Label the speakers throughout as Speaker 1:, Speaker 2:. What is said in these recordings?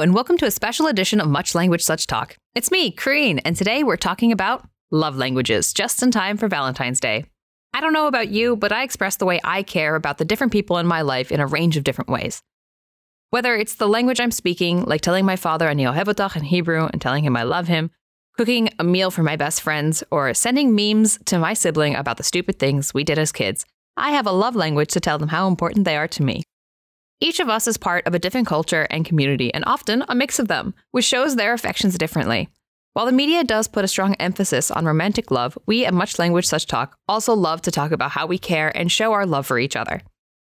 Speaker 1: And welcome to a special edition of Much Language Such Talk. It's me, Kareen, and today we're talking about love languages, just in time for Valentine's Day. I don't know about you, but I express the way I care about the different people in my life in a range of different ways. Whether it's the language I'm speaking, like telling my father Ani ohev otach in Hebrew and telling him I love him, cooking a meal for my best friends, or sending memes to my sibling about the stupid things we did as kids, I have a love language to tell them how important they are to me. Each of us is part of a different culture and community, and often a mix of them, which shows their affections differently. While the media does put a strong emphasis on romantic love, we at Much Language Such Talk also love to talk about how we care and show our love for each other.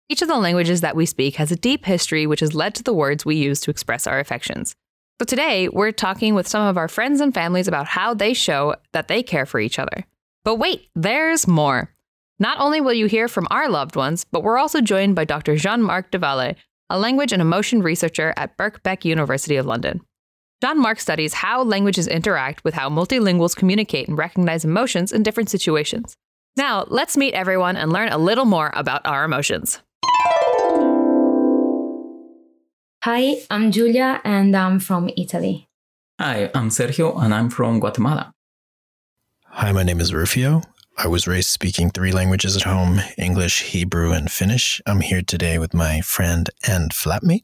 Speaker 1: Each of the languages that we speak has a deep history which has led to the words we use to express our affections. So today, we're talking with some of our friends and families about how they show that they care for each other. But wait, there's more. Not only will you hear from our loved ones, but we're also joined by Dr. Jean Marc Dewaele, a language and emotion researcher at Birkbeck University of London. Jean Marc studies how languages interact with how multilinguals communicate and recognize emotions in different situations. Now, let's meet everyone and learn a little more about our emotions.
Speaker 2: Hi, I'm Julia and I'm from Italy.
Speaker 3: Hi, I'm Sergio and I'm from Guatemala.
Speaker 4: Hi, my name is Rufio. I was raised speaking three languages at home English, Hebrew, and Finnish. I'm here today with my friend and flatmate.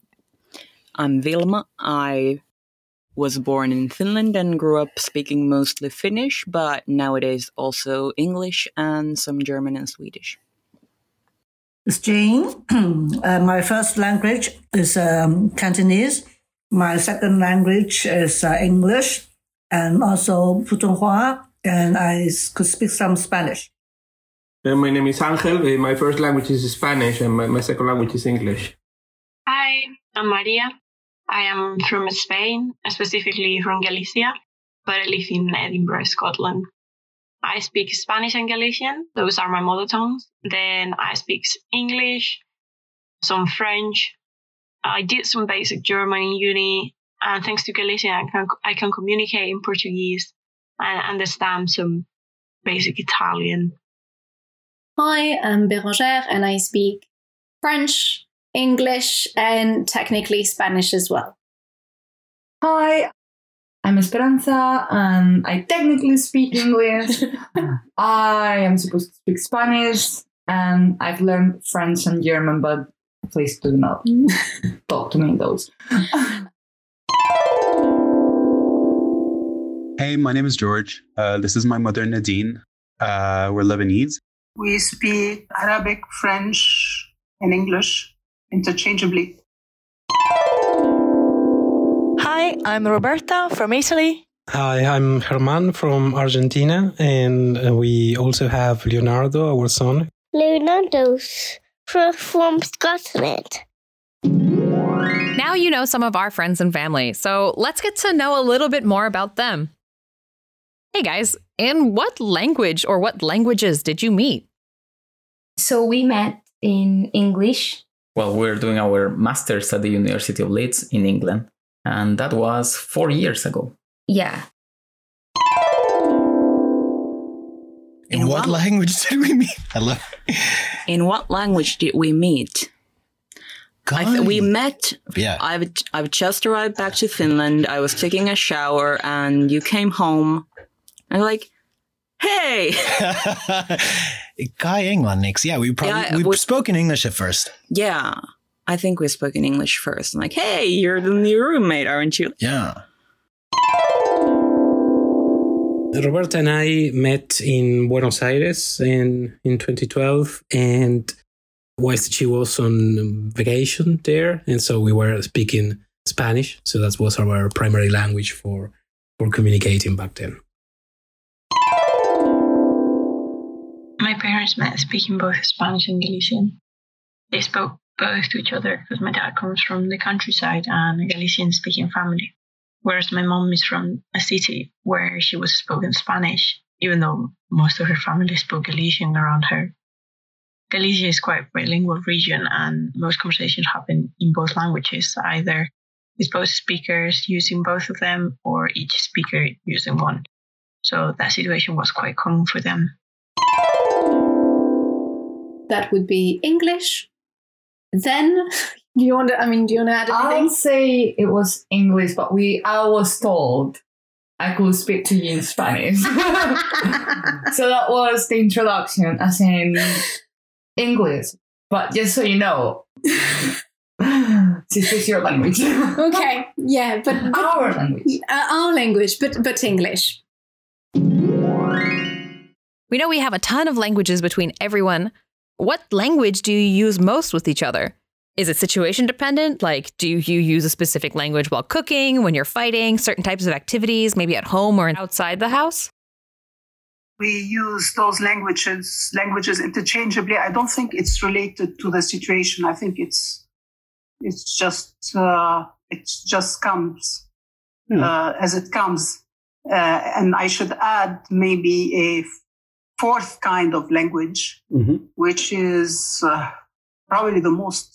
Speaker 5: I'm Vilma. I was born in Finland and grew up speaking mostly Finnish, but nowadays also English and some German and Swedish.
Speaker 6: It's Jane. uh, my first language is um, Cantonese. My second language is uh, English and also Putonghua and I could speak some Spanish.
Speaker 7: Uh, my name is Angel. Uh, my first language is Spanish, and my, my second language is English.
Speaker 8: Hi, I'm Maria. I am from Spain, specifically from Galicia, but I live in Edinburgh, Scotland. I speak Spanish and Galician. Those are my mother tongues. Then I speak English, some French. I did some basic German in uni, and thanks to Galician, I can, I can communicate in Portuguese and understand some basic Italian.
Speaker 9: Hi, I'm Bérangère and I speak French, English, and technically Spanish as well.
Speaker 10: Hi, I'm Esperanza and I technically speak English. I am supposed to speak Spanish and I've learned French and German, but please do not talk to me in those.
Speaker 11: Hey, my name is George. Uh, this is my mother, Nadine. Uh, we're Lebanese.
Speaker 12: We speak Arabic, French, and English interchangeably.
Speaker 13: Hi, I'm Roberta from Italy.
Speaker 14: Hi, I'm Herman from Argentina, and uh, we also have Leonardo, our son.
Speaker 15: Leonardo's from Scotland.
Speaker 1: Now you know some of our friends and family, so let's get to know a little bit more about them. Hey guys, in what language or what languages did you meet?
Speaker 2: So we met in English.
Speaker 3: Well, we're doing our master's at the University of Leeds in England, and that was four years ago.
Speaker 2: Yeah.
Speaker 4: In, in what, what, language did we meet? Hello.
Speaker 5: In what language did we meet? Th- we met.
Speaker 4: Yeah.
Speaker 5: I've I've just arrived back to Finland. I was taking a shower, and you came home I'm like, hey.
Speaker 4: Guy England next. Yeah, we probably yeah, we, we spoke in English at first.
Speaker 5: Yeah. I think we spoke in English first. I'm like, hey, you're the new roommate, aren't you?
Speaker 4: Yeah.
Speaker 14: Roberta and I met in Buenos Aires in, in 2012, and whilst she was on vacation there, and so we were speaking Spanish. So that was our primary language for for communicating back then.
Speaker 8: My parents met speaking both Spanish and Galician. They spoke both to each other because my dad comes from the countryside and a Galician speaking family, whereas my mom is from a city where she was spoken Spanish, even though most of her family spoke Galician around her. Galicia is quite a bilingual region, and most conversations happen in both languages, either with both speakers using both of them or each speaker using one. So that situation was quite common for them.
Speaker 9: That would be English, then Do you want to? I mean, do you want to add anything?
Speaker 10: I'll say it was English, but we I was told I could speak to you in Spanish. so that was the introduction, as in English. But just so you know, this is your language.
Speaker 9: okay, yeah, but, but
Speaker 10: our language,
Speaker 9: uh, our language, but but English.
Speaker 1: We know we have a ton of languages between everyone. What language do you use most with each other? Is it situation dependent? Like, do you use a specific language while cooking, when you're fighting, certain types of activities, maybe at home or outside the house?
Speaker 12: We use those languages languages interchangeably. I don't think it's related to the situation. I think it's it's just uh, it just comes uh, as it comes. Uh, and I should add maybe a fourth kind of language,
Speaker 11: Mm-hmm.
Speaker 12: which is uh, probably the most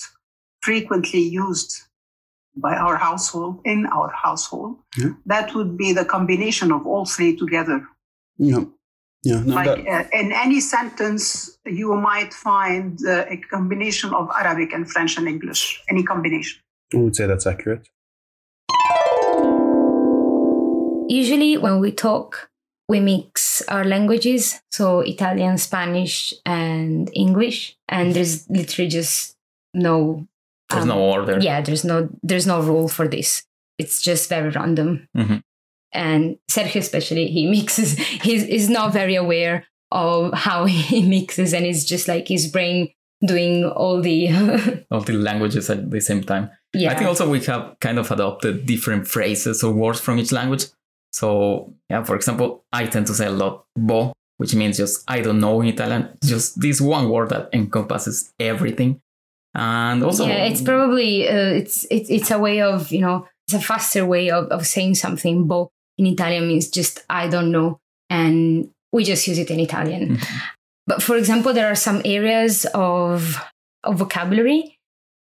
Speaker 12: frequently used by our household, in our household.
Speaker 11: Yeah.
Speaker 12: That would be the combination of all three together.
Speaker 11: Yeah. Yeah. No,
Speaker 12: like
Speaker 11: that,
Speaker 12: uh, in any sentence, you might find uh, a combination of Arabic and French and English, any combination.
Speaker 11: I would say that's accurate.
Speaker 2: Usually, when we talk, we mix our languages, so Italian, Spanish, and English, and there's literally just no.
Speaker 3: There's no order.
Speaker 2: Yeah, there's no there's no rule for this. It's just very random.
Speaker 3: Mhm.
Speaker 2: And Sergio, especially, he mixes. He's he's not very aware of how he mixes, and it's just like his brain doing all the.
Speaker 3: all the languages at the same time.
Speaker 2: Yeah.
Speaker 3: I think also we have kind of adopted different phrases or words from each language. So, yeah, for example, I tend to say a lot bo, which means just I don't know in Italian, just this one word that encompasses everything. And also,
Speaker 2: yeah, it's probably uh, it's it's it's a way of you know it's a faster way of, of saying something. Bo in Italian means just I don't know, and we just use it in Italian. But for example, there are some areas of of vocabulary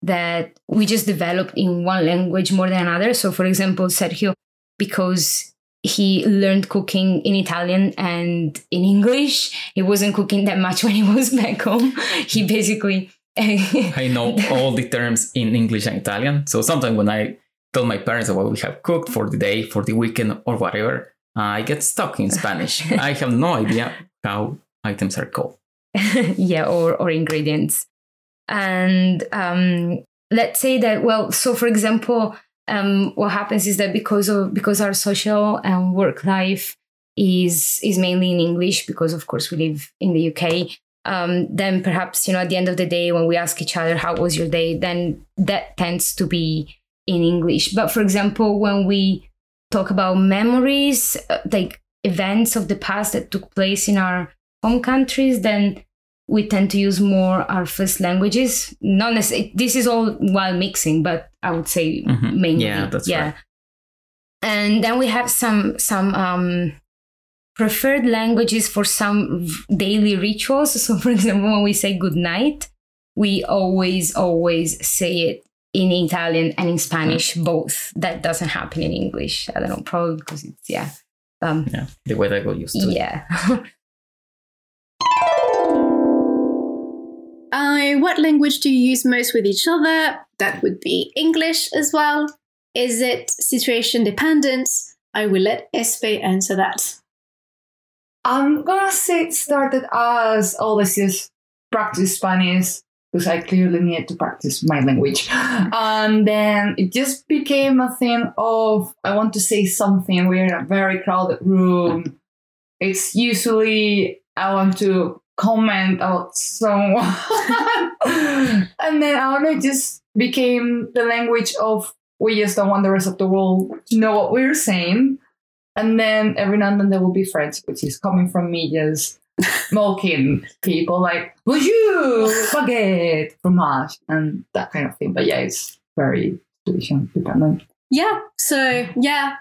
Speaker 2: that we just developed in one language more than another. So, for example, Sergio, because he learned cooking in Italian and in English, he wasn't cooking that much when he was back home. He basically
Speaker 3: I know all the terms in English and Italian. So sometimes when I tell my parents what we have cooked for the day, for the weekend, or whatever, I get stuck in Spanish. I have no idea how items are called.
Speaker 2: yeah, or or ingredients. And um, let's say that well, so for example, um, what happens is that because of because our social and work life is is mainly in English, because of course we live in the UK. Um, then perhaps you know at the end of the day when we ask each other how was your day, then that tends to be in English. But for example, when we talk about memories, uh, like events of the past that took place in our home countries, then we tend to use more our first languages. Not necessarily, this is all while mixing, but I would say
Speaker 3: Mhm.
Speaker 2: mainly.
Speaker 3: Yeah, that's
Speaker 2: yeah.
Speaker 3: right.
Speaker 2: And then we have some some um, preferred languages for some daily rituals. So, for example, when we say good night, we always always say it in Italian and in Spanish both. That doesn't happen in English. I don't know, probably because it's yeah. Um,
Speaker 3: Yeah, the way that I got used to it.
Speaker 2: yeah.
Speaker 9: Uh, what language do you use most with each other? That would be English as well. Is it situation dependent? I will let Espe answer that.
Speaker 10: I'm gonna say it started as always just practice Spanish because I clearly need to practice my language. And then it just became a thing of I want to say something. We're in a very crowded room. It's usually I want to comment about someone. and then I don't know, it just became the language of we just don't want the rest of the world to know what we're saying. And then every now and then there will be friends, which is coming from me just mocking people like, will you forget fromage and that kind of thing. But yeah, it's very situation dependent.
Speaker 9: Yeah. So yeah,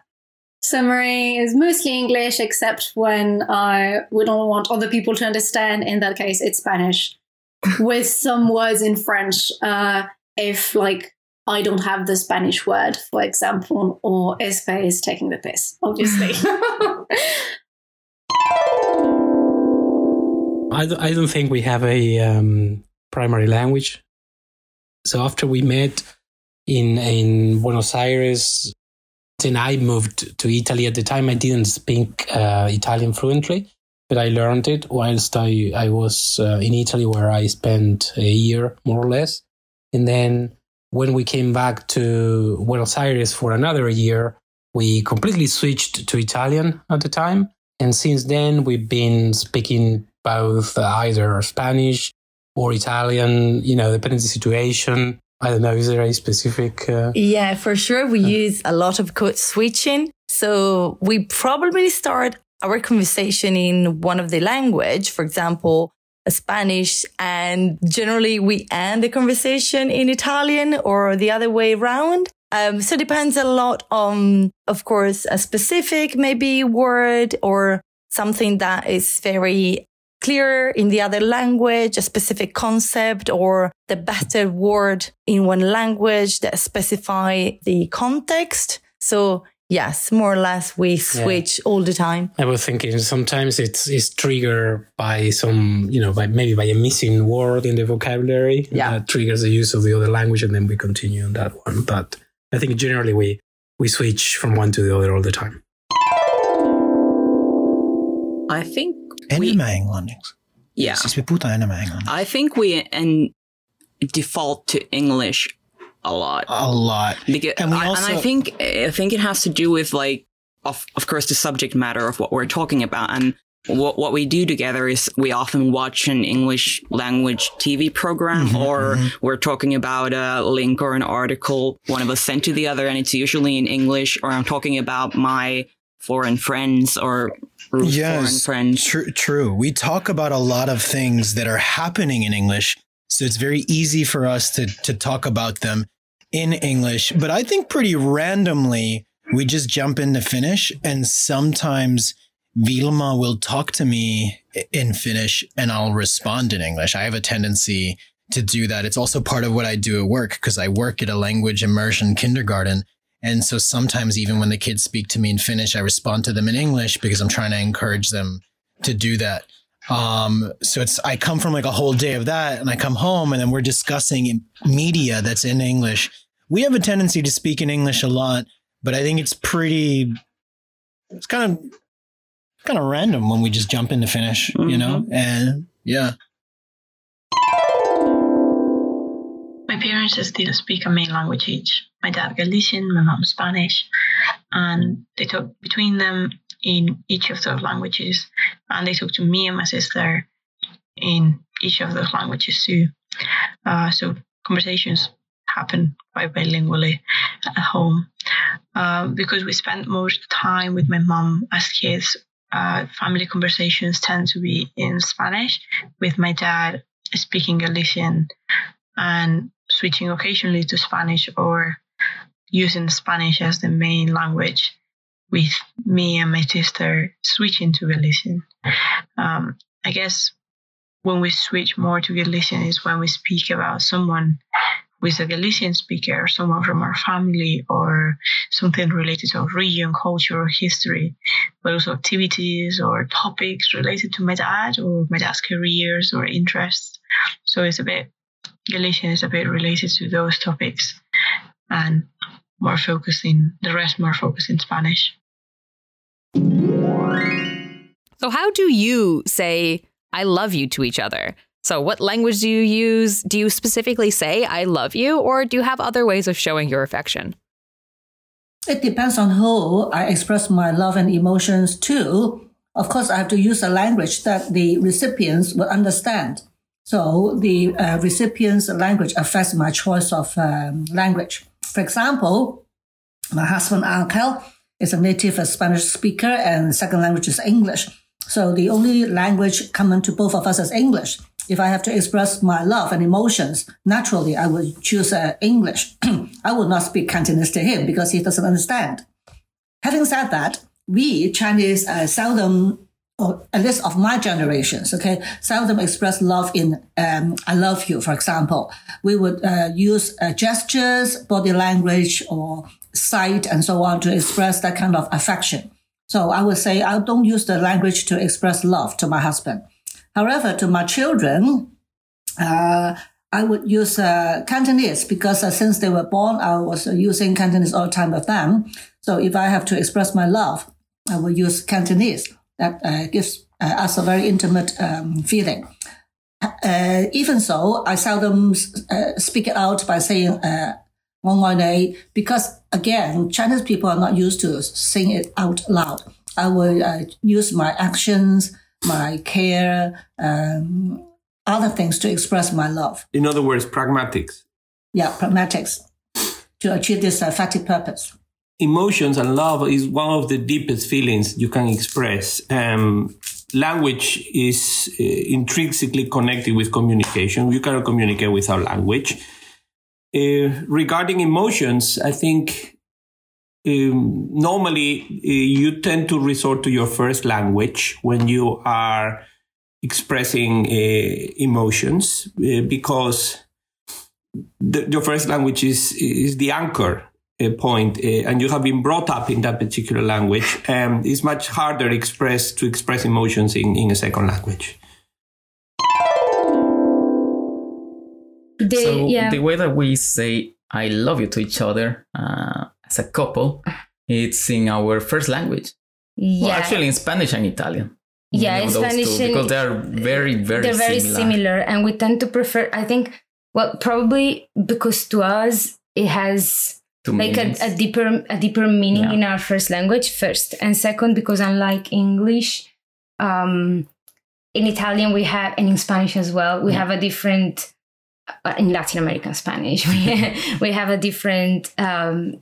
Speaker 9: summary is mostly English, except when I we don't want other people to understand. In that case, it's Spanish, with some words in French. Uh, if like I don't have the Spanish word, for example, or Espe is taking the piss, obviously.
Speaker 14: I, don't- I don't think we have a um, primary language. So after we met, in in Buenos Aires. Then I moved to Italy. At the time, I didn't speak uh, Italian fluently, but I learned it whilst I I was uh, in Italy, where I spent a year more or less. And then when we came back to Buenos Aires for another year, we completely switched to Italian at the time. And since then, we've been speaking both either Spanish or Italian, you know, depending on the situation. I don't know, is there a specific? Uh...
Speaker 16: Yeah, for sure. We use a lot of code switching. So we probably start our conversation in one of the language, for example, Spanish, and generally we end the conversation in Italian or the other way around. Um, so it depends a lot on, of course, a specific maybe word or something that is very clear in the other language, a specific concept or the better word in one language that specify the context. So yes, more or less we switch yeah. all the time.
Speaker 14: I was thinking sometimes it's, it's triggered by some, you know, by maybe by a missing word in the vocabulary
Speaker 16: yeah.
Speaker 14: that triggers the use of the other language and then we continue on that one. But I think generally we, we switch from one to the other all the time.
Speaker 5: I think
Speaker 4: Ännu med engelsk.
Speaker 5: Yeah.
Speaker 4: Siis vi puhutaan enemmän englanniksi.
Speaker 5: I think we and default to English a lot.
Speaker 4: A lot.
Speaker 5: Because
Speaker 4: And we
Speaker 5: I,
Speaker 4: also-
Speaker 5: and I think I think it has to do with like of of course the subject matter of what we're talking about and what what we do together is we often watch an English language TV program
Speaker 4: Mhm,
Speaker 5: or
Speaker 4: mhm.
Speaker 5: we're talking about a link or an article one of us sent to the other and it's usually in English or I'm talking about my foreign friends or Ruth's foreign friends.
Speaker 4: True, true. We talk about a lot of things that are happening in English, so it's very easy for us to to talk about them in English. But I think pretty randomly we just jump into Finnish, and sometimes Vilma will talk to me in Finnish, and I'll respond in English. I have a tendency to do that. It's also part of what I do at work because I work at a language immersion kindergarten. And so sometimes even when the kids speak to me in Finnish, I respond to them in English because I'm trying to encourage them to do that. Um, so it's I come from like a whole day of that, and I come home, and then we're discussing media that's in English. We have a tendency to speak in English a lot, but I think it's pretty. It's kind of kind of random when we just jump into Finnish, you know, and yeah.
Speaker 8: My parents still speak a main language each. My dad Galician, my mom Spanish, and they talk between them in each of those languages, and they talk to me and my sister in each of those languages too. Uh, so conversations happen quite bilingually at home um, because we spend most time with my mom as kids. Uh, family conversations tend to be in Spanish, with my dad speaking Galician and switching occasionally to Spanish or using Spanish as the main language, with me and my sister switching to Galician. Um, I guess when we switch more to Galician is when we speak about someone with a Galician speaker, or someone from our family, or something related to region, culture, or history, but also activities or topics related to my dad or my dad's careers or interests. So it's a bit Galician is a bit related to those topics and more focused in the rest more focused in Spanish.
Speaker 1: So, how do you say I love you to each other? So, what language do you use? Do you specifically say I love you, or do you have other ways of showing your affection?
Speaker 6: It depends on who I express my love and emotions to. Of course, I have to use a language that the recipients will understand. So the uh, recipient's language affects my choice of um, language. For example, my husband Angel is a native Spanish speaker and second language is English. So the only language common to both of us is English. If I have to express my love and emotions, naturally I would choose uh, English. I would not speak Cantonese to him because he doesn't understand. Having said that, we Chinese uh, seldom, or at least of my generations, okay, some of them express love in um, "I love you." For example, we would uh, use uh, gestures, body language, or sight, and so on to express that kind of affection. So I would say I don't use the language to express love to my husband. However, to my children, uh, I would use uh, Cantonese because uh, since they were born, I was using Cantonese all the time with them. So if I have to express my love, I will use Cantonese. That uh, gives uh, us a very intimate um, feeling. Uh, even so, I seldom uh, speak it out by saying uh, "because again, Chinese people are not used to saying it out loud. I will uh, use my actions, my care, um, other things to express my love.
Speaker 7: In other words, pragmatics.
Speaker 6: Yeah, pragmatics to achieve this effective purpose.
Speaker 7: Emotions and love is one of the deepest feelings you can express. Um, language is uh, intrinsically connected with communication. You cannot communicate without language. Uh, regarding emotions, I think um, normally uh, you tend to resort to your first language when you are expressing uh, emotions uh, because the, your first language is is the anchor point, uh, and you have been brought up in that particular language. Um, it's much harder express to express emotions in, in a second language.
Speaker 2: The,
Speaker 3: so
Speaker 2: yeah.
Speaker 3: the way that we say "I love you" to each other uh, as a couple, it's in our first language.
Speaker 2: Yeah.
Speaker 3: Well, actually, in Spanish and Italian.
Speaker 2: Yeah,
Speaker 3: You know,
Speaker 2: in Spanish
Speaker 3: two, because they're very, very
Speaker 2: they're very
Speaker 3: similar.
Speaker 2: similar. and we tend to prefer i think well probably because to us it has
Speaker 3: Two
Speaker 2: like a, a deeper a deeper meaning
Speaker 3: Yeah.
Speaker 2: in our first language first. And second because unlike english um in italian we have and in spanish as well we
Speaker 3: Yeah.
Speaker 2: have a different uh, in latin american spanish we, we have a different um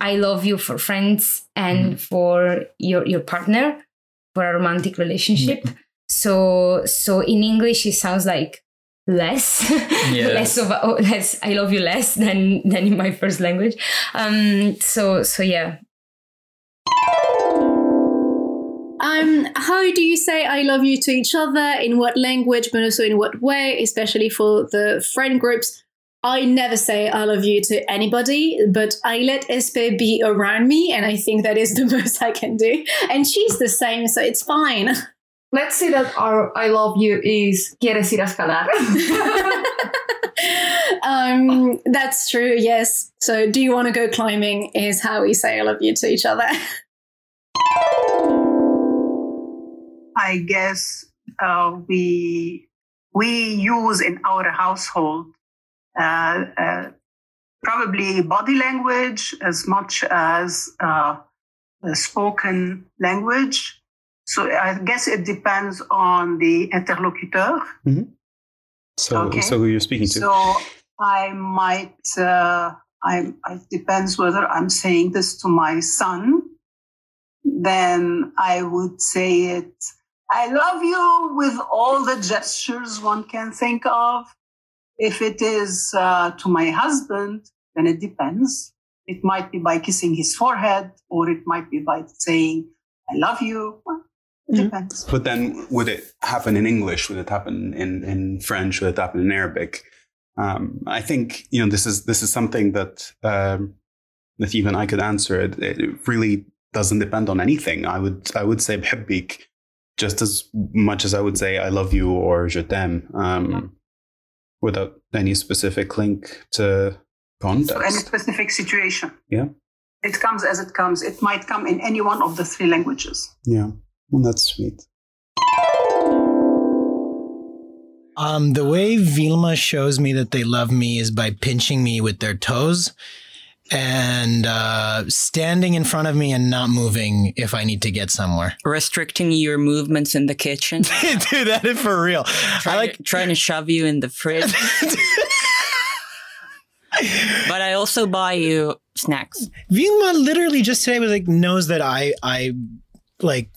Speaker 2: i love you for friends and for your your partner for a romantic relationship. So so in english it sounds like less
Speaker 3: Yes.
Speaker 2: less of oh, less i love you less than than in my first language um so so yeah
Speaker 9: Um, how do you say I love you to each other? In what language, but also in what way, especially for the friend groups? I never say I love you to anybody, but I let Espe be around me, and I think that is the most I can do. And she's the same, so it's fine.
Speaker 10: Let's say that our I love you is quieres ir a escalar.
Speaker 9: um, that's true, yes. So, do you want to go climbing? Is how we say I love you to each other.
Speaker 12: I guess uh, we we use in our household uh, uh, probably body language as much as uh, uh, spoken language. So I guess it depends on the interlocuteur.
Speaker 11: So,
Speaker 12: Okay.
Speaker 11: so who you're speaking to?
Speaker 12: So I might, uh, I, it depends whether I'm saying this to my son, then I would say it, I love you with all the gestures one can think of. If it is uh, to my husband, then it depends. It might be by kissing his forehead, or it might be by saying, I love you. Well, it depends.
Speaker 11: But then, would it happen in English? Would it happen in, in French? Would it happen in Arabic? Um, I think you know this is this is something that um, that even I could answer. It, it really doesn't depend on anything. I would I would say بحبك just as much as I would say I love you or je t'aime, um, without any specific link to context.
Speaker 12: So any specific situation.
Speaker 11: yeah,
Speaker 12: It comes as it comes. It might come in any one of the three languages.
Speaker 11: yeah. Well, that's sweet.
Speaker 4: Um, the way Vilma shows me that they love me is by pinching me with their toes and uh, standing in front of me and not moving if I need to get somewhere.
Speaker 5: Restricting your movements in the kitchen.
Speaker 4: Dude, that is for real.
Speaker 5: Trying, like to, trying to shove you in the fridge. but I also buy you snacks.
Speaker 4: Vilma literally just today was like knows that I I like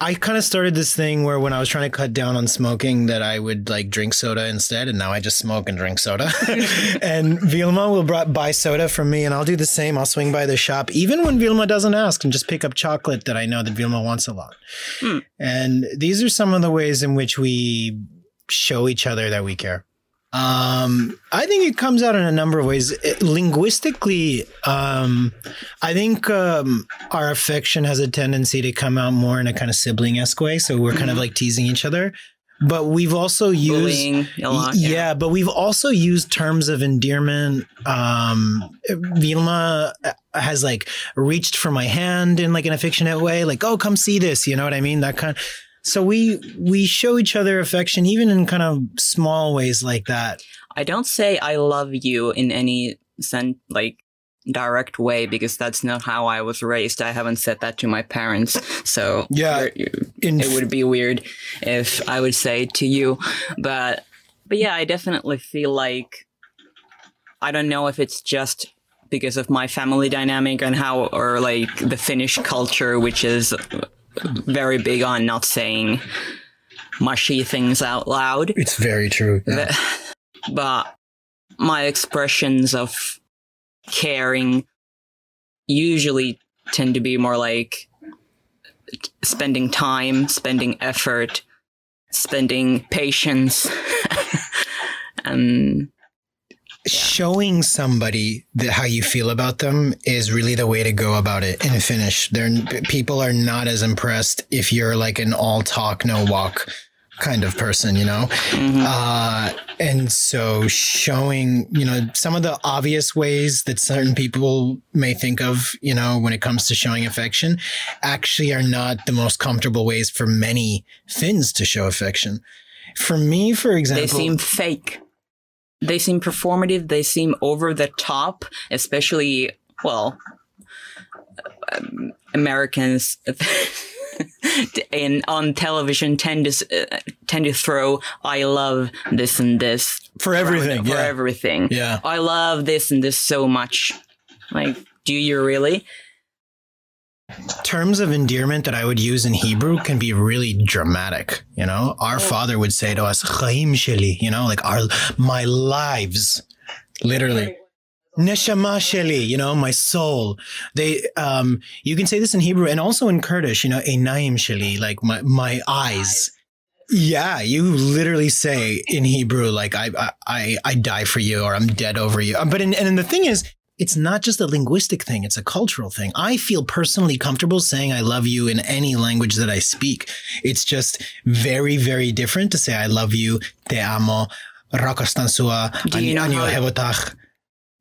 Speaker 4: I kind of started this thing where when I was trying to cut down on smoking that I would like drink soda instead and now I just smoke and drink soda. and Vilma will buy soda from me and I'll do the same. I'll swing by the shop even when Vilma doesn't ask and just pick up chocolate that I know that Vilma wants a lot.
Speaker 5: Hmm.
Speaker 4: And these are some of the ways in which we show each other that we care. Um, I think it comes out in a number of ways. It- linguistically, um, I think um, our affection has a tendency to come out more in a kind of sibling esque way. So we're kind of like teasing each other. but we've also used
Speaker 5: lot,
Speaker 4: yeah. but we've also used terms of endearment. Um, Vilma has like reached for my hand in like an affectionate way, like "Oh, come see this," you know what I mean? That kind. So we we show each other affection even in kind of small ways like that.
Speaker 5: I don't say I love you in any sense, like direct way, because that's not how I was raised. I haven't said that to my parents. So
Speaker 4: yeah,
Speaker 5: it would be weird if I would say it to you. But but yeah, I definitely feel like I don't know if it's just because of my family dynamic and how or like the Finnish culture, which is very big on not saying mushy things out loud.
Speaker 4: It's very true. yeah.
Speaker 5: But my expressions of caring usually tend to be more like spending time, spending effort, spending patience. and um,
Speaker 4: Showing somebody that how you feel about them is really the way to go about it in Finnish. They're, people are not as impressed if you're like an all talk, no walk kind of person, you know? Uh, and so showing, you know, some of the obvious ways that certain people may think of, you know, when it comes to showing affection actually are not the most comfortable ways for many Finns to show affection. For me, for example,
Speaker 5: they seem fake. They seem performative. They seem over the top, especially, well, um, Americans in on television tend to uh, tend to throw I love this and this
Speaker 4: for everything,
Speaker 5: for
Speaker 4: yeah.
Speaker 5: everything.
Speaker 4: Yeah.
Speaker 5: I love this and this so much. Like, do you really?
Speaker 4: Terms of endearment that I would use in Hebrew can be really dramatic. You know, our father would say to us, "Chaim sheli," you know, like our my lives, literally. Neshama sheli, you know, my soul. They, um, you can say this in Hebrew and also in Kurdish, you know, enaim sheli, like my, my eyes. Yeah, you literally say in Hebrew, like I, I, I die for you or I'm dead over you. But in, and the thing is, it's not just a linguistic thing, it's a cultural thing. I feel personally comfortable saying I love you in any language that I speak. It's just very, very different to say I love you, te amo, rakastansua, anyo hevotach.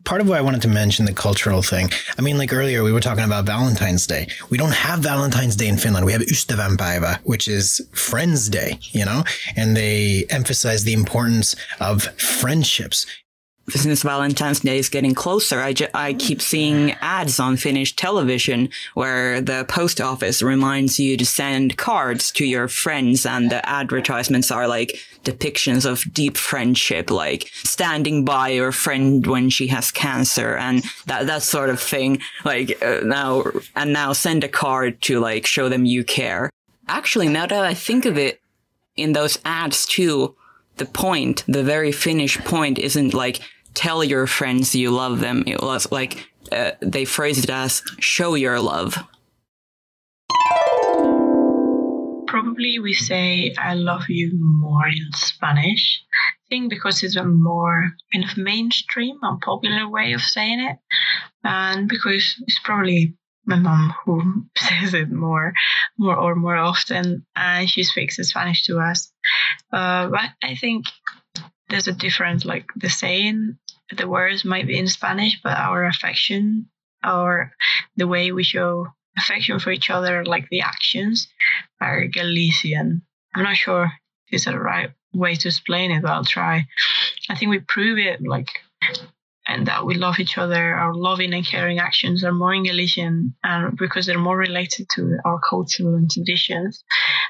Speaker 4: Part of why I wanted to mention the cultural thing. I mean, like earlier, we were talking about Valentine's Day. We don't have Valentine's Day in Finland. We have Ystävänpäivä, which is Friends Day, you know, and they emphasize the importance of friendships.
Speaker 5: Since Valentine's Day is getting closer, I, ju- I keep seeing ads on Finnish television where the post office reminds you to send cards to your friends, and the advertisements are like depictions of deep friendship, like standing by your friend when she has cancer and that that sort of thing. Like uh, now, and now send a card to like show them you care. Actually, now that I think of it, in those ads too, the point, the very Finnish point, isn't like tell your friends you love them. It was like uh, they phrased it as show your love.
Speaker 8: Probably we say I love you more in Spanish. I think because it's a more kind of mainstream and popular way of saying it. And because it's probably my mom who says it more more or more often and she speaks Spanish to us. Uh, but I think there's a difference like the saying the words might be in Spanish, but our affection or the way we show affection for each other, like the actions, are Galician. I'm not sure if it's the right way to explain it, but I'll try. I think we prove it like and that we love each other. Our loving and caring actions are more Galician and because they're more related to our culture and traditions.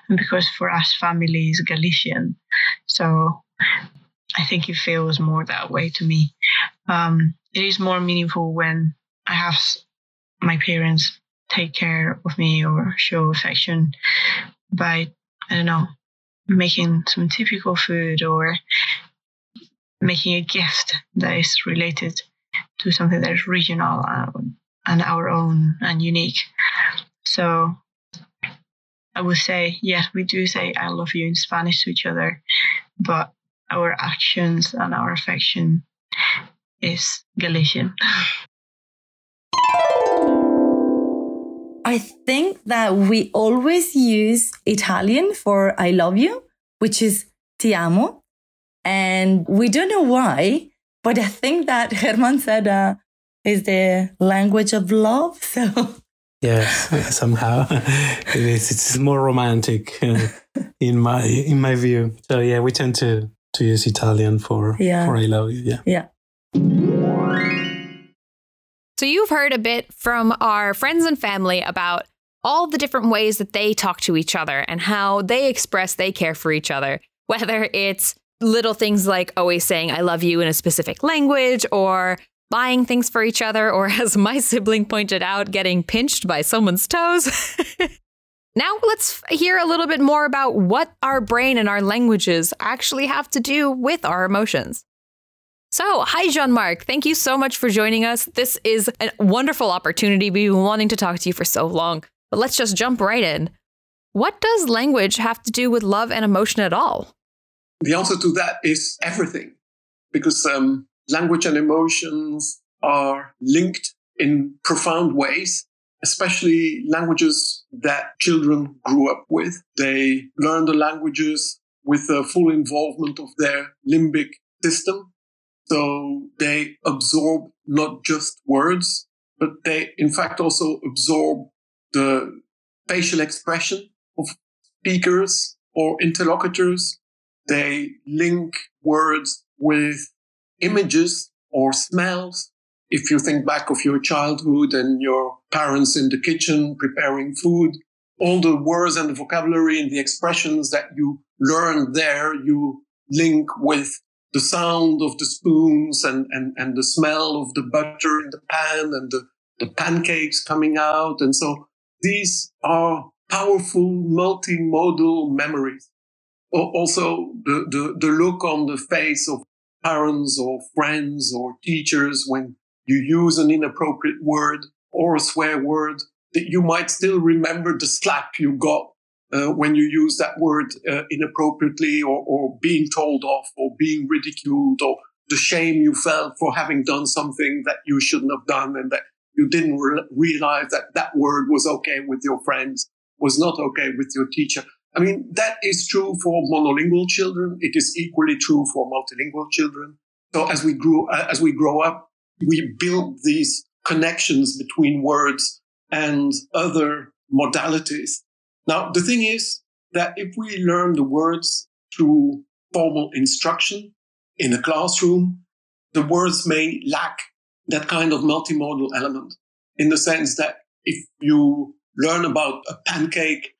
Speaker 8: And because for us family is Galician. So I think it feels more that way to me. Um, it is more meaningful when I have my parents take care of me or show affection by, I don't know, making some typical food or making a gift that is related to something that is regional and, our own and unique. So I would say, yes, we do say I love you in Spanish to each other, but our actions and our affection is Galician.
Speaker 16: I think that we always use Italian for I love you, which is ti amo. And we don't know why, but I think that Herman said uh, is the language of love. So
Speaker 14: yeah, somehow it is. It's more romantic uh, in my in my view. So yeah, we tend to to use Italian for
Speaker 16: Yeah.
Speaker 14: for I love you. Yeah.
Speaker 16: Yeah.
Speaker 1: So you've heard a bit from our friends and family about all the different ways that they talk to each other and how they express they care for each other, whether it's little things like always saying I love you in a specific language or buying things for each other or as my sibling pointed out getting pinched by someone's toes. now let's hear a little bit more about what our brain and our languages actually have to do with our emotions. So, hi, Jean Marc. Thank you so much for joining us. This is a wonderful opportunity. We've been wanting to talk to you for so long, but let's just jump right in. What does language have to do with love and emotion at all?
Speaker 17: The answer to that is everything, because um, language and emotions are linked in profound ways, especially languages that children grew up with. They learn the languages with the full involvement of their limbic system. So they absorb not just words, but they in fact also absorb the facial expression of speakers or interlocutors. They link words with images or smells. If you think back of your childhood and your parents in the kitchen preparing food, all the words and the vocabulary and the expressions that you learn there, you link with the sound of the spoons and, and, and the smell of the butter in the pan and the, the pancakes coming out. And so these are powerful multimodal memories. Al- Also, the, the, the look on the face of parents or friends or teachers when you use an inappropriate word or a swear word that you might still remember the slap you got uh, when you use that word uh, inappropriately or, or being told off or being ridiculed or the shame you felt for having done something that you shouldn't have done and that you didn't re- realize that that word was okay with your friends was not okay with your teacher i mean that is true for monolingual children. It is equally true for multilingual children. So as we grew uh, as we grow up we build these connections between words and other modalities. Now, the thing is that if we learn the words through formal instruction in a classroom, the words may lack that kind of multimodal element in the sense that if you learn about a pancake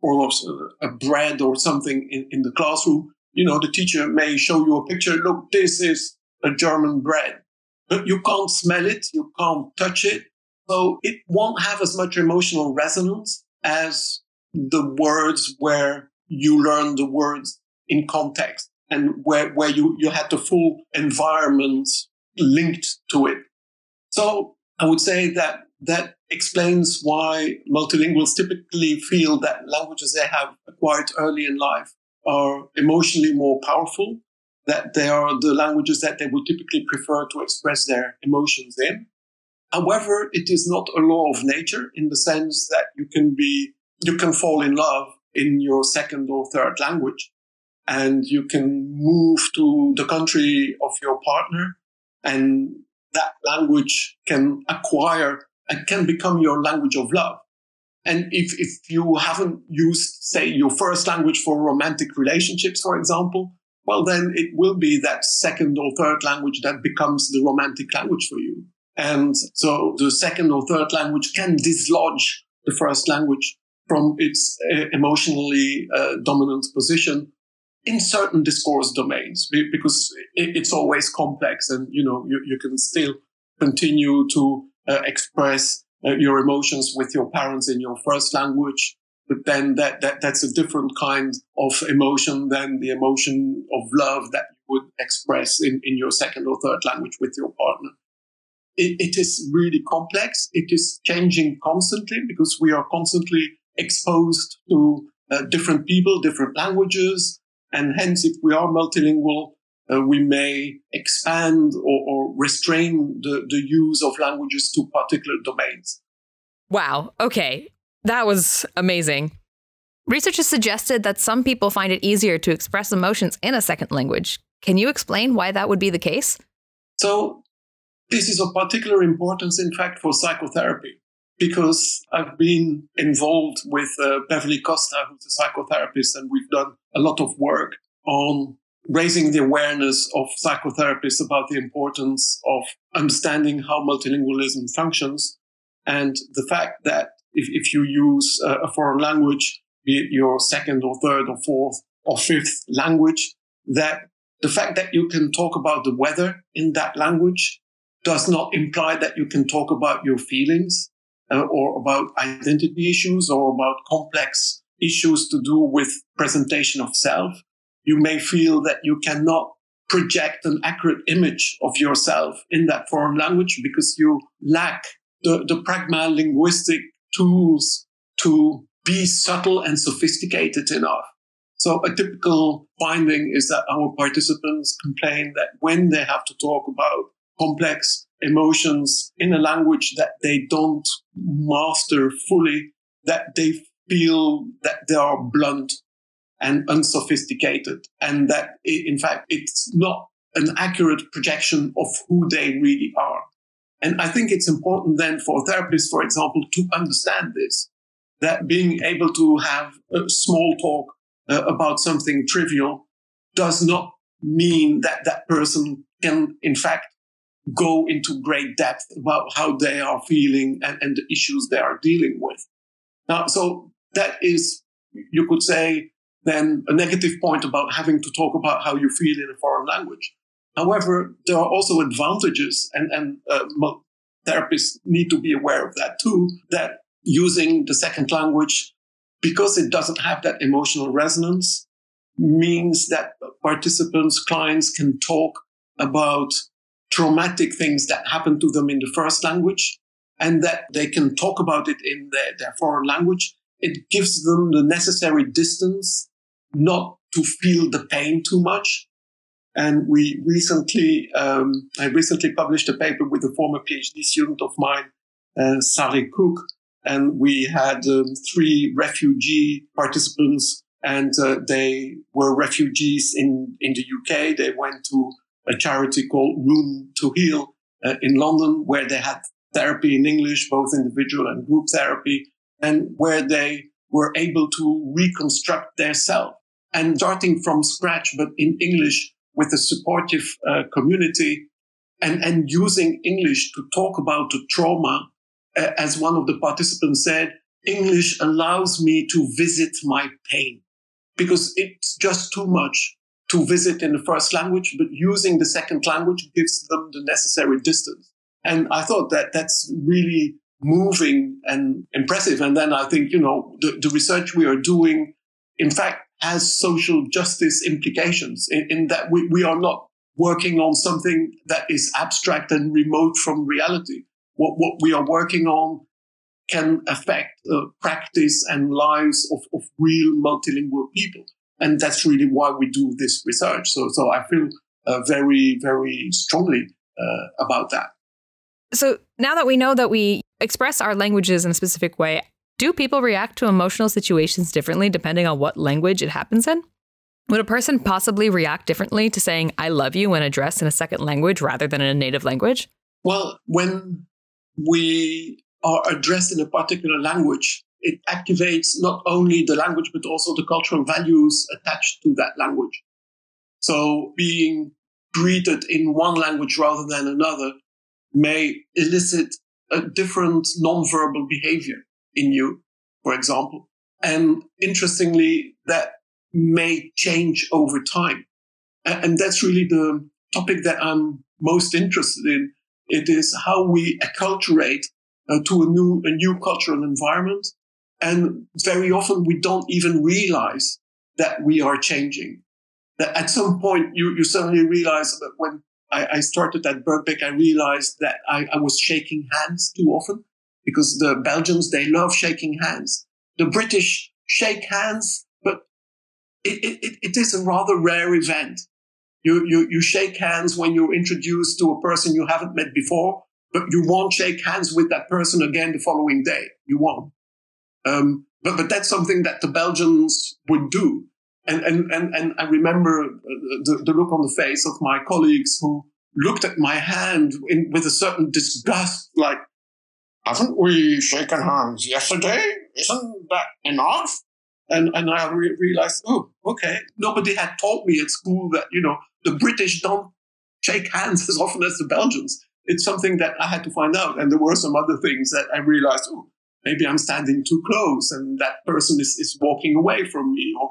Speaker 17: or a bread or something in, in the classroom, you know, the teacher may show you a picture. Look, this is a German bread, but you can't smell it. You can't touch it. So it won't have as much emotional resonance as the words where you learn the words in context and where, where you, you had the full environment linked to it. So I would say that that explains why multilinguals typically feel that languages they have acquired early in life are emotionally more powerful, that they are the languages that they would typically prefer to express their emotions in. However, it is not a law of nature in the sense that you can be you can fall in love in your second or third language and you can move to the country of your partner and that language can acquire can become your language of love. And if, if you haven't used, say, your first language for romantic relationships, for example, well, then it will be that second or third language that becomes the romantic language for you. And so the second or third language can dislodge the first language from its uh, emotionally uh, dominant position in certain discourse domains because it's always complex and you know you, you can still continue to express uh, your emotions with your parents in your first language but then that, that that's a different kind of emotion than the emotion of love that you would express in, in your second or third language with your partner it, it is really complex it is changing constantly because we are constantly exposed to uh, different people, different languages. And hence, if we are multilingual, uh, we may expand or, or restrain the, the use of languages to particular domains.
Speaker 1: Wow. Okay. That was amazing. Research has suggested that some people find it easier to express emotions in a second language. Can you explain why that would be the case?
Speaker 17: So, this is of particular importance, in fact, for psychotherapy, because I've been involved with uh, Beverly Costa, who's a psychotherapist, and we've done a lot of work on raising the awareness of psychotherapists about the importance of understanding how multilingualism functions and the fact that if, if you use a, foreign language, be it your second or third or fourth or fifth language, that the fact that you can talk about the weather in that language does not imply that you can talk about your feelings uh, or about identity issues or about complex issues to do with presentation of self. You may feel that you cannot project an accurate image of yourself in that foreign language because you lack the, the pragma linguistic tools to be subtle and sophisticated enough. So a typical finding is that our participants complain that when they have to talk about complex emotions in a language that they don't master fully, that they feel that they are blunt and unsophisticated and that in fact it's not an accurate projection of who they really are. And I think it's important then for therapists, for example, to understand this, that being able to have a small talk uh, about something trivial does not mean that that person can, in fact, go into great depth about how they are feeling and, and the issues they are dealing with. Now, so that is, you could say, then a negative point about having to talk about how you feel in a foreign language. However, there are also advantages, and, and uh, therapists need to be aware of that too, that using the second language, because it doesn't have that emotional resonance, means that participants, clients can talk about traumatic things that happened to them in the first language and that they can talk about it in their, their foreign language. It gives them the necessary distance not to feel the pain too much and we recently, um, I recently published a paper with a former PhD student of mine, uh, Cook, and we had um, three refugee participants, and uh, they were refugees in, in the UK. They went to a charity called Room to Heal uh, in London, where they had therapy in English, both individual and group therapy, and where they were able to reconstruct their self and starting from scratch, but in English, with a supportive uh, community and, and using English to talk about the trauma. Uh, as one of the participants said, English allows me to visit my pain because it's just too much to visit in the first language, but using the second language gives them the necessary distance. And I thought that that's really moving and impressive. And then I think, you know, the, the research we are doing, in fact, has social justice implications in, in that we, we are not working on something that is abstract and remote from reality. What, what we are working on can affect uh, practice and lives of, of real multilingual people. And that's really why we do this research. So, so I feel uh, very, very strongly uh, about that.
Speaker 1: So now that we know that we express our languages in a specific way, do people react to emotional situations differently depending on what language it happens in? Would a person possibly react differently to saying, I love you when addressed in a second language rather than in a native language?
Speaker 17: Well, when we are addressed in a particular language, it activates not only the language, but also the cultural values attached to that language. So being greeted in one language rather than another may elicit a different nonverbal behavior in you, for example. And interestingly, that may change over time. And that's really the topic that I'm most interested in. It is how we acculturate uh, to a new, a new cultural environment. And very often we don't even realize that we are changing. That at some point you, you suddenly realize that when I, I started at Birkbeck, I realized that I, I was shaking hands too often because the Belgians, they love shaking hands. The British shake hands, but it, it, it is a rather rare event. You, you, you shake hands when you're introduced to a person you haven't met before, but you won't shake hands with that person again the following day. You won't. Um, but but that's something that the Belgians would do. And and and, and I remember uh, the, the look on the face of my colleagues who looked at my hand in, with a certain disgust, like, haven't we shaken hands yesterday? Isn't that enough? And, and I re- realized, oh, okay. Nobody had taught me at school that, you know, the British don't shake hands as often as the Belgians. It's something that I had to find out. And there were some other things that I realized, oh, maybe I'm standing too close and that person is, is walking away from me. Or,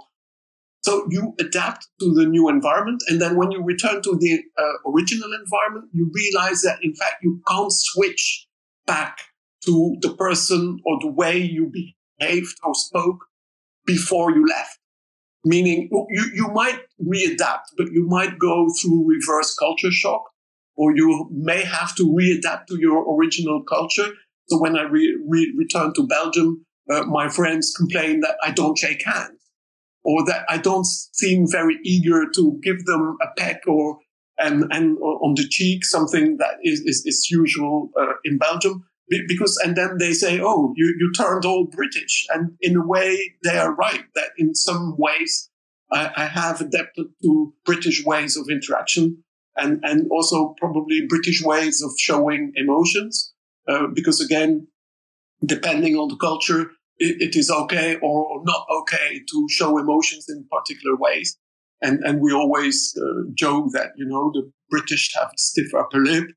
Speaker 17: so you adapt to the new environment. And then when you return to the uh, original environment, you realize that in fact you can't switch back to the person or the way you behaved or spoke before you left. Meaning you, you might readapt, but you might go through reverse culture shock, or you may have to readapt to your original culture. So when I re- re- returned to Belgium, uh, my friends complain that I don't shake hands, or that I don't seem very eager to give them a peck or and and on the cheek, something that is is, is usual uh, in Belgium. Because and then they say oh you, you turned all british. And in a way they are right that in some ways I, I, have adapted to british ways of interaction and and also probably british ways of showing emotions uh, because again depending on the culture it, it is okay or not okay to show emotions in particular ways and and we always uh, joke that you know the british have a stiff upper lip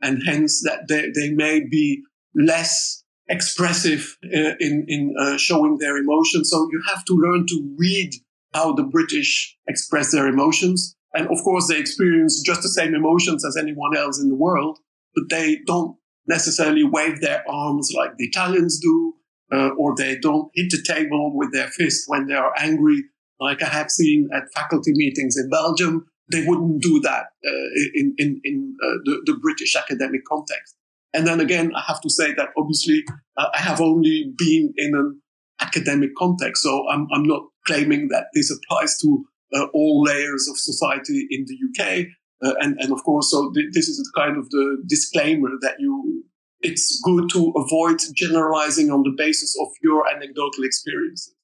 Speaker 17: and hence that they, they may be less expressive uh, in in uh, showing their emotions. So you have to learn to read how the British express their emotions, and of course they experience just the same emotions as anyone else in the world, but they don't necessarily wave their arms like the Italians do, uh, or they don't hit the table with their fist when they are angry, like I have seen at faculty meetings in Belgium. They wouldn't do that uh, in in, in uh, the, the British academic context. And then again, I have to say that obviously uh, I have only been in an academic context. So I'm, I'm not claiming that this applies to uh, all layers of society in the UK. Uh, and, and of course, so th- this is kind of the disclaimer that you, it's good to avoid generalizing on the basis of your anecdotal experiences.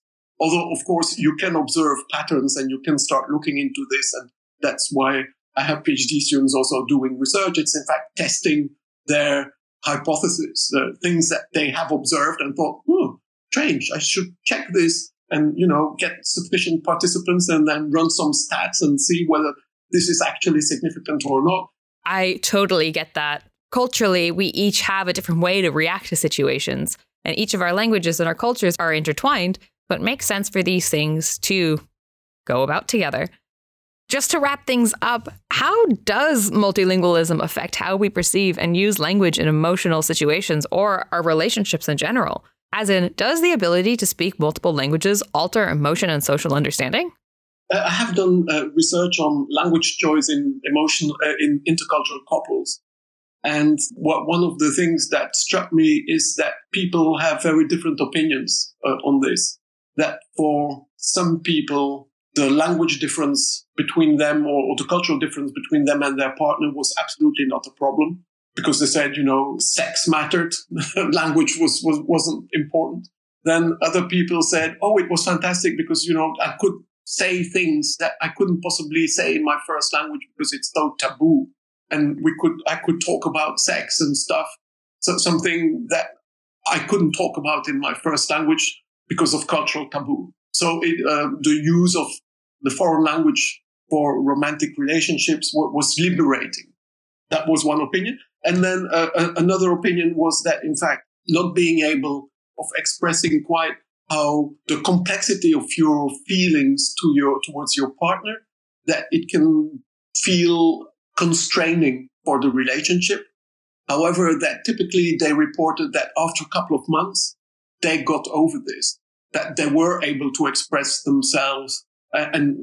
Speaker 17: Although, of course, you can observe patterns and you can start looking into this. And that's why I have PhD students also doing research. It's in fact testing their hypotheses, the things that they have observed and thought, hmm, strange, I should check this and, you know, get sufficient participants and then run some stats and see whether this is actually significant or not.
Speaker 1: I totally get that. Culturally, we each have a different way to react to situations, and each of our languages and our cultures are intertwined, but makes sense for these things to go about together. Just to wrap things up, how does multilingualism affect how we perceive and use language in emotional situations or our relationships in general? As in, does the ability to speak multiple languages alter emotion and social understanding?
Speaker 17: Uh, I have done uh, research on language choice in emotional uh, in intercultural couples, and what, one of the things that struck me is that people have very different opinions uh, on this. That for some people, the language difference between them or, or, the cultural difference between them and their partner was absolutely not a problem because they said, you know, sex mattered. language was, was, wasn't important. Then other people said, oh, it was fantastic because, you know, I could say things that I couldn't possibly say in my first language because it's so taboo. And we could, I could talk about sex and stuff. So something that I couldn't talk about in my first language because of cultural taboo. So it, uh, the use of the foreign language for romantic relationships was liberating. That was one opinion. And then uh, another opinion was that, in fact, not being able of expressing quite how the complexity of your feelings to your towards your partner, that it can feel constraining for the relationship. However, that typically they reported that after a couple of months, they got over this, that they were able to express themselves and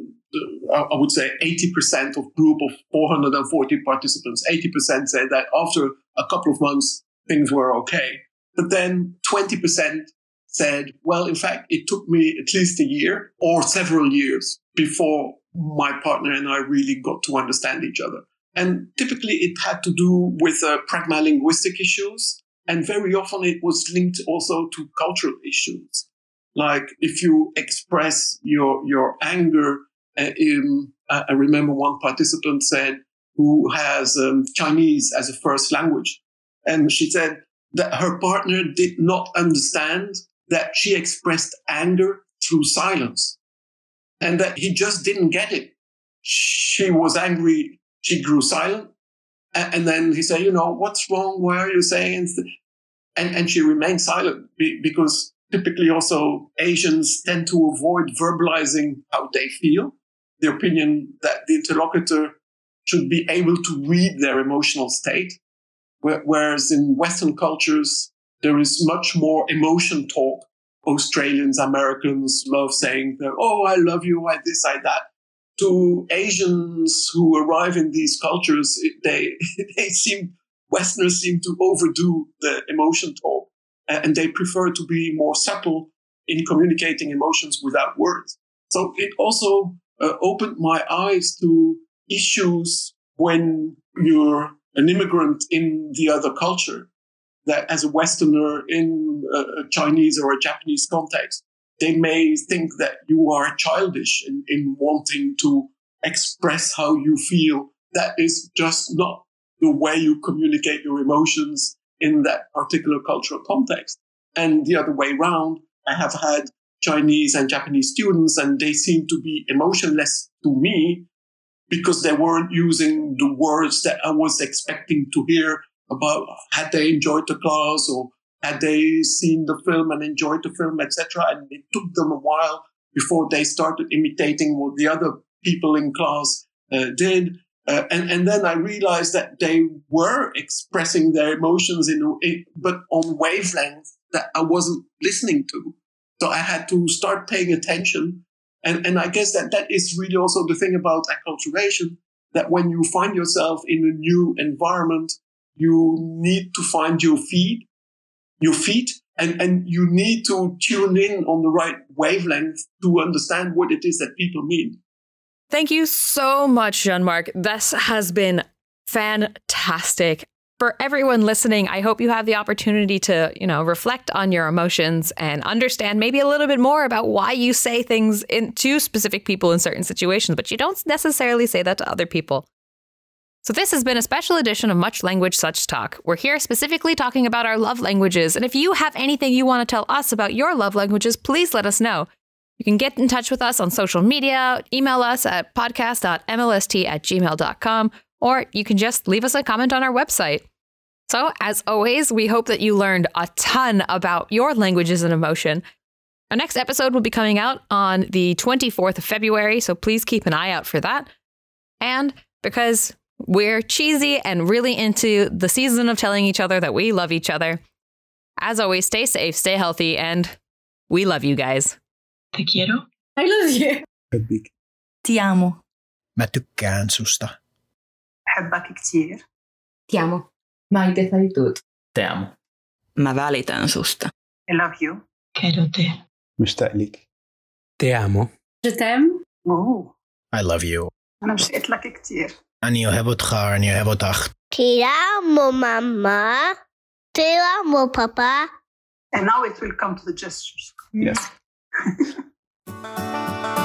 Speaker 17: uh, I would say 80% of group of 440 participants, 80% said that after a couple of months, things were okay. But then 20% said, well, in fact, it took me at least a year or several years before my partner and I really got to understand each other. And typically it had to do with uh, pragmalinguistic issues. And very often it was linked also to cultural issues. Like if you express your your anger, uh, in, I I remember one participant said who has um, Chinese as a first language, and she said that her partner did not understand that she expressed anger through silence, and that he just didn't get it. She was angry. She grew silent, and then he said, "You know what's wrong? Why are you saying?" and and she remained silent because typically also Asians tend to avoid verbalizing how they feel, the opinion that the interlocutor should be able to read their emotional state, whereas in Western cultures there is much more emotion talk. Australians, Americans love saying that, "Oh, I love you," I this, I that. To Asians who arrive in these cultures, they they seem Westerners seem to overdo the emotion talk and they prefer to be more subtle in communicating emotions without words. So it also uh, opened my eyes to issues when you're an immigrant in the other culture that as a Westerner in a Chinese or a Japanese context, they may think that you are childish in, in wanting to express how you feel. That is just not the way you communicate your emotions in that particular cultural context. And the other way around, I have had Chinese and Japanese students, and they seem to be emotionless to me because they weren't using the words that I was expecting to hear about had they enjoyed the class or had they seen the film and enjoyed the film, etc. And it took them a while before they started imitating what the other people in class uh, did. Uh, and, and then I realized that they were expressing their emotions in, in, but on wavelengths that I wasn't listening to. So I had to start paying attention. And, and I guess that that is really also the thing about acculturation, that when you find yourself in a new environment, you need to find your feet, your feet, and, and you need to tune in on the right wavelength to understand what it is that people mean.
Speaker 1: Thank you so much, Jean Marc. This has been fantastic. For everyone listening, I hope you have the opportunity to, you know, reflect on your emotions and understand maybe a little bit more about why you say things in, to specific people in certain situations, but you don't necessarily say that to other people. So, this has been a special edition of Much Language Such Talk. We're here specifically talking about our love languages. And if you have anything you want to tell us about your love languages, please let us know. You can get in touch with us on social media, email us at podcast.mlst at gmail.com, or you can just leave us a comment on our website. So, as always, we hope that you learned a ton about your languages and emotion. Our next episode will be coming out on the 24th of February, so please keep an eye out for that. And because we're cheesy and really into the season of telling each other that we love each other, as always, stay safe, stay healthy, and we love you guys.
Speaker 8: Te quiero.
Speaker 9: I love you.
Speaker 16: Ti amo.
Speaker 4: ما tykkään susta.
Speaker 12: بحبك كتير
Speaker 2: Ti amo.
Speaker 10: Ma ei tee tutut.
Speaker 3: Te amo.
Speaker 5: Mä välitän susta.
Speaker 12: I love you
Speaker 8: Quiero te.
Speaker 11: مشتاق لك
Speaker 14: Te amo.
Speaker 9: Je t'aime.
Speaker 12: أوه
Speaker 4: I love you.
Speaker 12: أنا مشتقت لك كتير
Speaker 4: אני אוהב אותך, אני אוהב אותך.
Speaker 15: Te amo, mamá. Te amo, papá.
Speaker 12: and now it will come to the gestures
Speaker 11: Yes.